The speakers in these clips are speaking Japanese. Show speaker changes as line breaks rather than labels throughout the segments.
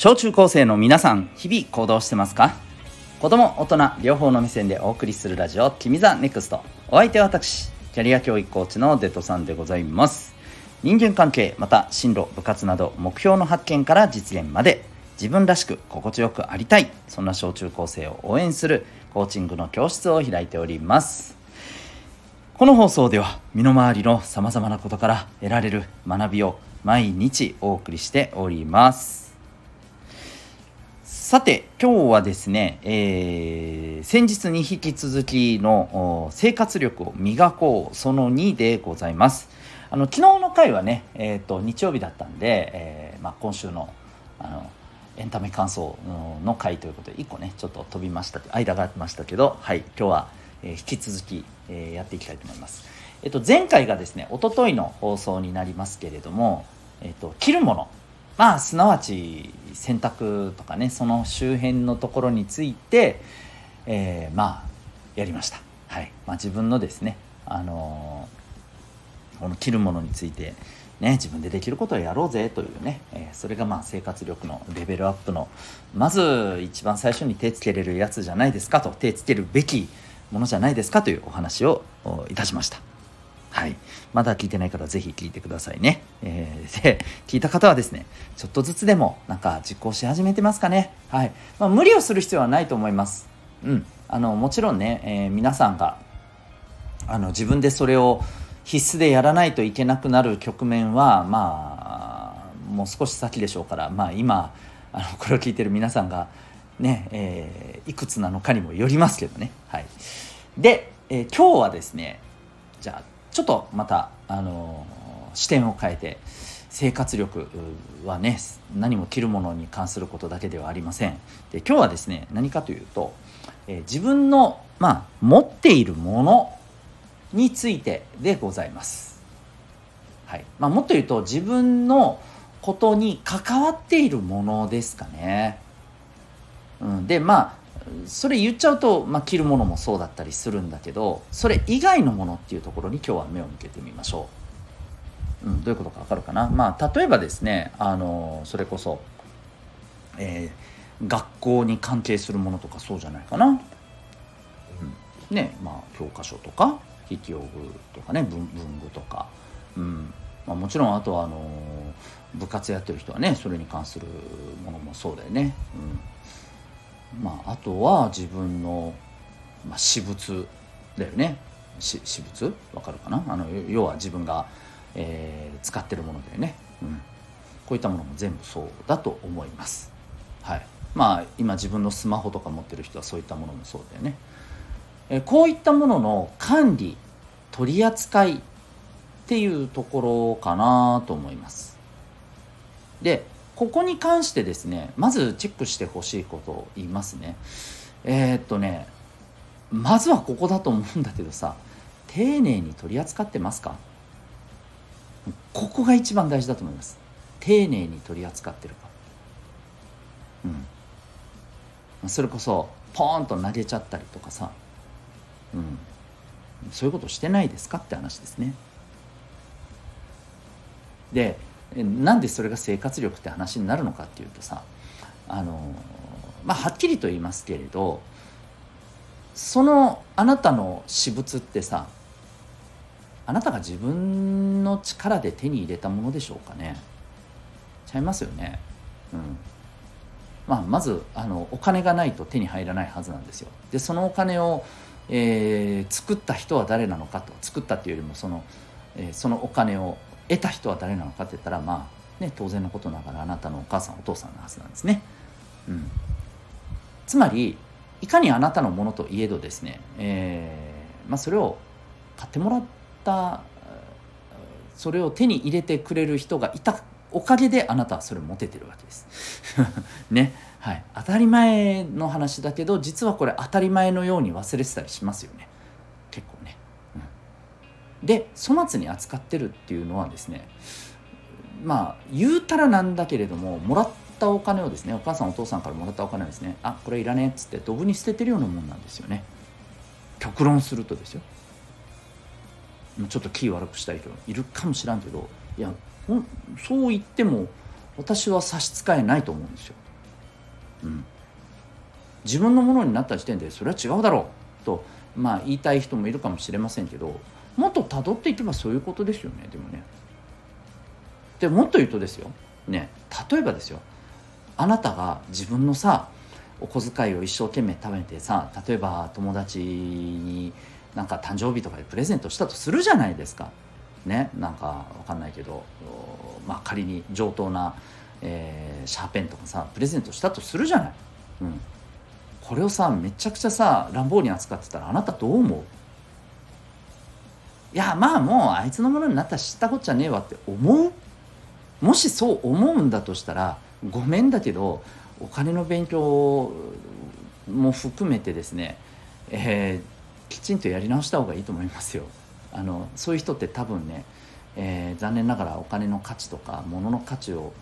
小中高生の皆さん日々行動してますか？子供大人両方の目線でお送りするラジオ「君 the NEXT。お相手は私キャリア教育コーチのデトさんでございます。人間関係また進路部活など目標の発見から実現まで自分らしく心地よくありたいそんな小中高生を応援するコーチングの教室を開いております。この放送では身の回りのさまざまなことから得られる学びを毎日お送りしております。さて今日はですね、えー、先日に引き続きの生活力を磨こうその2でございます。あの昨日の回はね、えーと、日曜日だったんで、えーまあ、今週のあのエンタメ感想の回ということで1個ねちょっと飛びました間がありましたけどはい今日は、え、引き続き、え、やっていきたいと思います。えっ、ー、と前回がですねおとといの放送になりますけれどもえっ、と着るもの。まあすなわち洗濯とかねその周辺のところについて、えー、まあやりました。はいまあ、自分のですね、あのー、この着るものについて、ね、自分でできることをやろうぜというね、えー、それがまあ生活力のレベルアップのまず一番最初に手つけれるやつじゃないですかと手つけるべきものじゃないですかというお話をいたしました。はい。まだ聞いてない方はぜひ聞いてくださいね。えー、で、聞いた方はですね、ちょっとずつでもなんか実行し始めてますかね。はい。まあ、無理をする必要はないと思います。うん。あの、もちろんね、えー、皆さんが、あの、自分でそれを必須でやらないといけなくなる局面は、まあ、もう少し先でしょうから、まあ今、あの、これを聞いてる皆さんが、ね、えー、いくつなのかにもよりますけどね。はい。で、えー、今日はですね、じゃあ、ちょっとまた、あの視点を変えて生活力はね何も着るものに関することだけではありません。で今日はですね何かというと、えー、自分の、まあ、持っているものについてでございます、はい。まあ、もっと言うと自分のことに関わっているものですかね、うん、でまあそれ言っちゃうと、まあ、着るものもそうだったりするんだけどそれ以外のものっていうところに今日は目を向けてみましょう、うん、どういうことか分かるかな？まあ例えばですねあのそれこそ、えー、学校に関係するものとかそうじゃないかな、うん、ねまあ教科書とか筆記用具とかね文具とか、うん。まあ、もちろんあとはあの部活やってる人はねそれに関するものもそうだよね、うん。まあ、あとは自分の、まあ、私物だよね。私物？わかるかな？あの要は自分が、えー、使ってるものだよね、うん、こういったものも全部そうだと思います。はい。まあ今自分のスマホとか持ってる人はそういったものもそうだよね、え、こういったものの管理取り扱いっていうところかなと思います。でここに関してですねまずチェックしてほしいことを言いますね。えー、っとねまずはここだと思うんだけどさ丁寧に取り扱ってますか？ここが一番大事だと思います。丁寧に取り扱ってるか。うん。それこそポーンと投げちゃったりとかさ。うん。そういうことしてないですか？って話ですね。でなんでそれが生活力って話になるのかっていうとさあのまあはっきりと言いますけれどそのあなたの私物ってさあなたが自分の力で手に入れたものでしょうかね。ちゃいますよね。うん。まあ、まずあのお金がないと手に入らないはずなんですよ。でそのお金を、えー、作った人は誰なのかと。作ったっていうよりもその、えー、そのお金を得た人は誰なのかって言ったらまあね当然のことながらあなたのお母さんお父さんのはずなんですね。うん、つまりいかにあなたのものといえどですね、えーまあ、それを買ってもらったそれを手に入れてくれる人がいたおかげであなたはそれを持ててるわけです。ね、はい、当たり前の話だけど実はこれ当たり前のように忘れてたりしますよね結構ね。で粗末に扱ってるっていうのはですねまあ言うたらなんだけれどももらったお金をですねお母さんお父さんからもらったお金をですねあこれいらねえっつってドブに捨ててるようなもんなんですよね。極論するとですよ。ちょっと気悪くしたい人いるかもしらんけどいやそう言っても私は差し支えないと思うんですよ。うん。自分のものになった時点でそれは違うだろうとまあ言いたい人もいるかもしれませんけどもっと辿っていけばそういうことですよね。でもね。でもっと言うとですよ。ね。例えばですよ。あなたが自分のさお小遣いを一生懸命食べてさ例えば友達になんか誕生日とかでプレゼントしたとするじゃないですか。ね。なんかわかんないけどまあ仮に上等な、えー、シャーペンとかさプレゼントしたとするじゃない。うん、これをさめちゃくちゃさ乱暴に扱ってたらあなたどう思う？いやまあもうあいつのものになったら知ったこっちゃねえわって思う？もしそう思うんだとしたらごめんだけどお金の勉強も含めてですね、えー、きちんとやり直した方がいいと思いますよ。あのそういう人って多分ね、えー、残念ながらお金の価値とか物の価値を、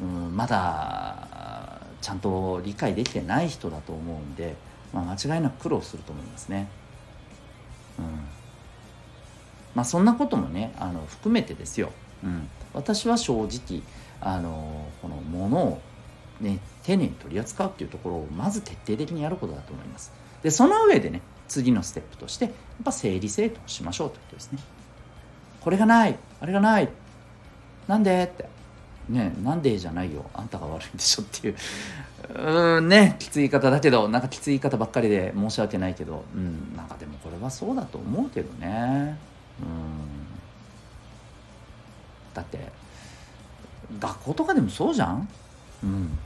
うん、まだちゃんと理解できてない人だと思うんで、まあ、間違いなく苦労すると思いますね。うんまあ、そんなこともねあの含めてですよ、うん、私は正直あのこのものを、ね、丁寧に取り扱うっていうところをまず徹底的にやることだと思います。でその上でね次のステップとしてやっぱ整理整頓しましょうということですね。これがないあれがないなんでって。ねなんでじゃないよあんたが悪いんでしょっていう。うんねきつい言い方だけどなんかきつい言い方ばっかりで申し訳ないけどうんなんかでもこれはそうだと思うけどね。うん。だって学校とかでもそうじゃん？うん。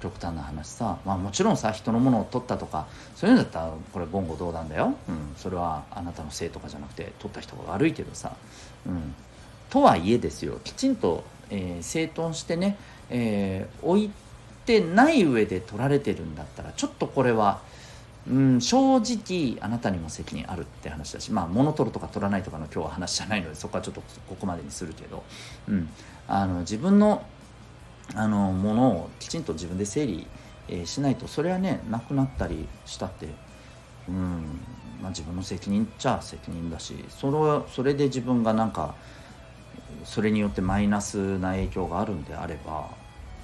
極端な話さ、まあ、もちろんさ人のものを取ったとかそういうのだったらこれ言語道断だよ、うん、それはあなたのせいとかじゃなくて取った人が悪いけどさ、うん、とはいえですよ。きちんとえー、整頓してね、えー、置いてない上で取られてるんだったらちょっとこれは、うん、正直あなたにも責任あるって話だしまあ物取るとか取らないとかの今日は話じゃないのでそこはちょっとここまでにするけど、うん、あの自分のあのものをきちんと自分で整理、えー、しないとそれはねなくなったりしたって、うん。まあ、自分の責任っちゃ責任だしそれそれで自分がなんかそれによってマイナスな影響があるんであれば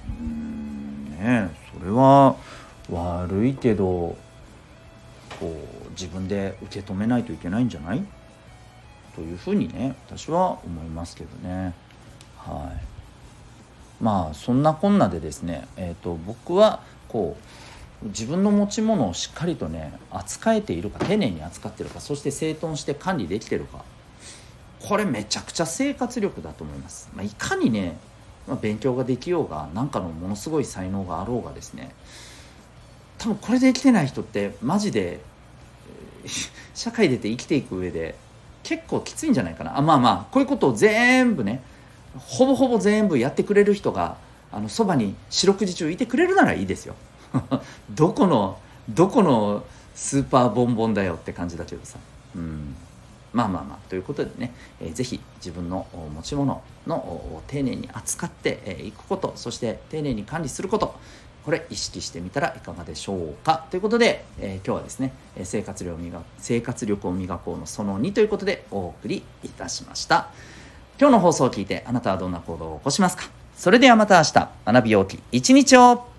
うんねそれは悪いけどこう自分で受け止めないといけないんじゃない？というふうにね私は思いますけどね。はい。まあそんなこんなでですね、えーと、僕はこう自分の持ち物をしっかりとね扱えているか丁寧に扱ってるかそして整頓して管理できてるかこれめちゃくちゃ生活力だと思います、まあ、いかにね、まあ、勉強ができようが何かのものすごい才能があろうがですね多分これで生きてない人ってマジで社会出て生きていく上で結構きついんじゃないかな。あまあまあこういうことを全部ねほぼほぼ全部やってくれる人があのそばに四六時中いてくれるならいいですよ。どこのどこのスーパーボンボンだよって感じだけどさ。うん。まあまあまあということでね、えー、ぜひ自分の持ち物の丁寧に扱っていくことそして丁寧に管理することこれ意識してみたらいかがでしょうか？ということで、えー、今日はですね生活力を磨生活力を磨こうのその2ということでお送りいたしました。今日の放送を聞いてあなたはどんな行動を起こしますか？それではまた明日学びようき一日を。